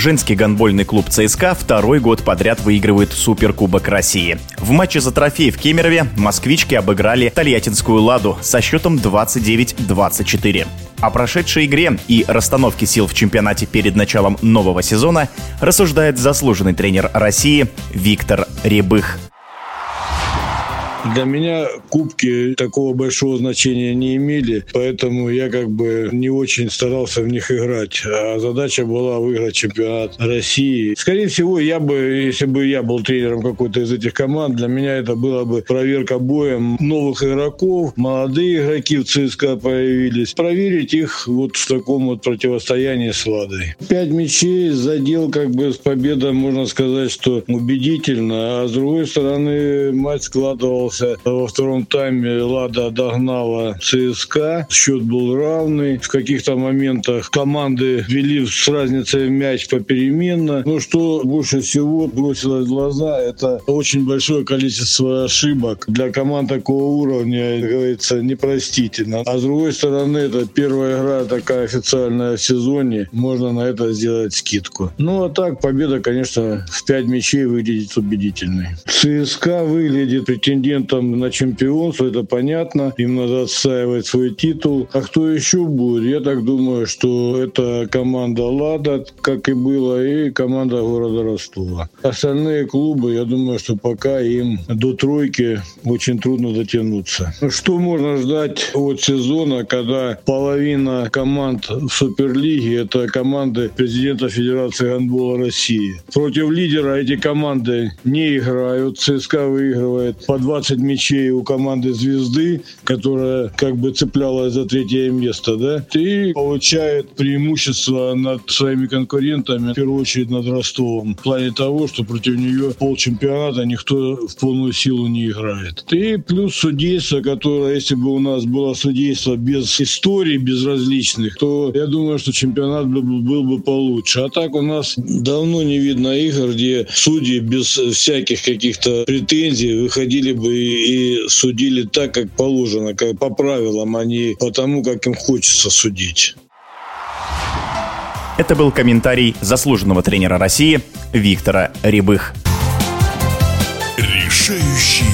Женский гандбольный клуб ЦСКА второй год подряд выигрывает Суперкубок России. В матче за трофей в Кемерове москвички обыграли Тольяттинскую «Ладу» со счетом 29-24. О прошедшей игре и расстановке сил в чемпионате перед началом нового сезона рассуждает заслуженный тренер России Виктор Рябых. Для меня кубки такого большого значения не имели, поэтому я как бы не очень старался в них играть. А задача была выиграть чемпионат России. Скорее всего, я бы, если бы я был тренером какой-то из этих команд, для меня это была бы проверка боем новых игроков, молодые игроки в ЦСКА появились, проверить их вот в таком вот противостоянии с Ладой. Пять мячей задел как бы с победой, можно сказать, что убедительно, а с другой стороны матч складывался оказался во втором тайме Лада догнала ЦСКА. Счет был равный. В каких-то моментах команды вели с разницей мяч попеременно. Но что больше всего бросилось в глаза, это очень большое количество ошибок. Для команд такого уровня, как говорится, непростительно. А с другой стороны, это первая игра такая официальная в сезоне. Можно на это сделать скидку. Ну, а так, победа, конечно, в пять мячей выглядит убедительной. ЦСКА выглядит претендент претендентом на чемпионство, это понятно. Им надо отстаивать свой титул. А кто еще будет? Я так думаю, что это команда «Лада», как и было, и команда города Ростова. Остальные клубы, я думаю, что пока им до тройки очень трудно дотянуться. Что можно ждать от сезона, когда половина команд в Суперлиге – это команды президента Федерации гандбола России. Против лидера эти команды не играют. ЦСКА выигрывает по 20 20 мячей у команды «Звезды», которая как бы цеплялась за третье место, да, и получает преимущество над своими конкурентами, в первую очередь над Ростовом, в плане того, что против нее полчемпионата никто в полную силу не играет. И плюс судейство, которое, если бы у нас было судейство без историй безразличных, то я думаю, что чемпионат был, был бы получше. А так у нас давно не видно игр, где судьи без всяких каких-то претензий выходили бы и судили так, как положено, как по правилам, а не потому, как им хочется судить. Это был комментарий заслуженного тренера России Виктора Рябых. Решающий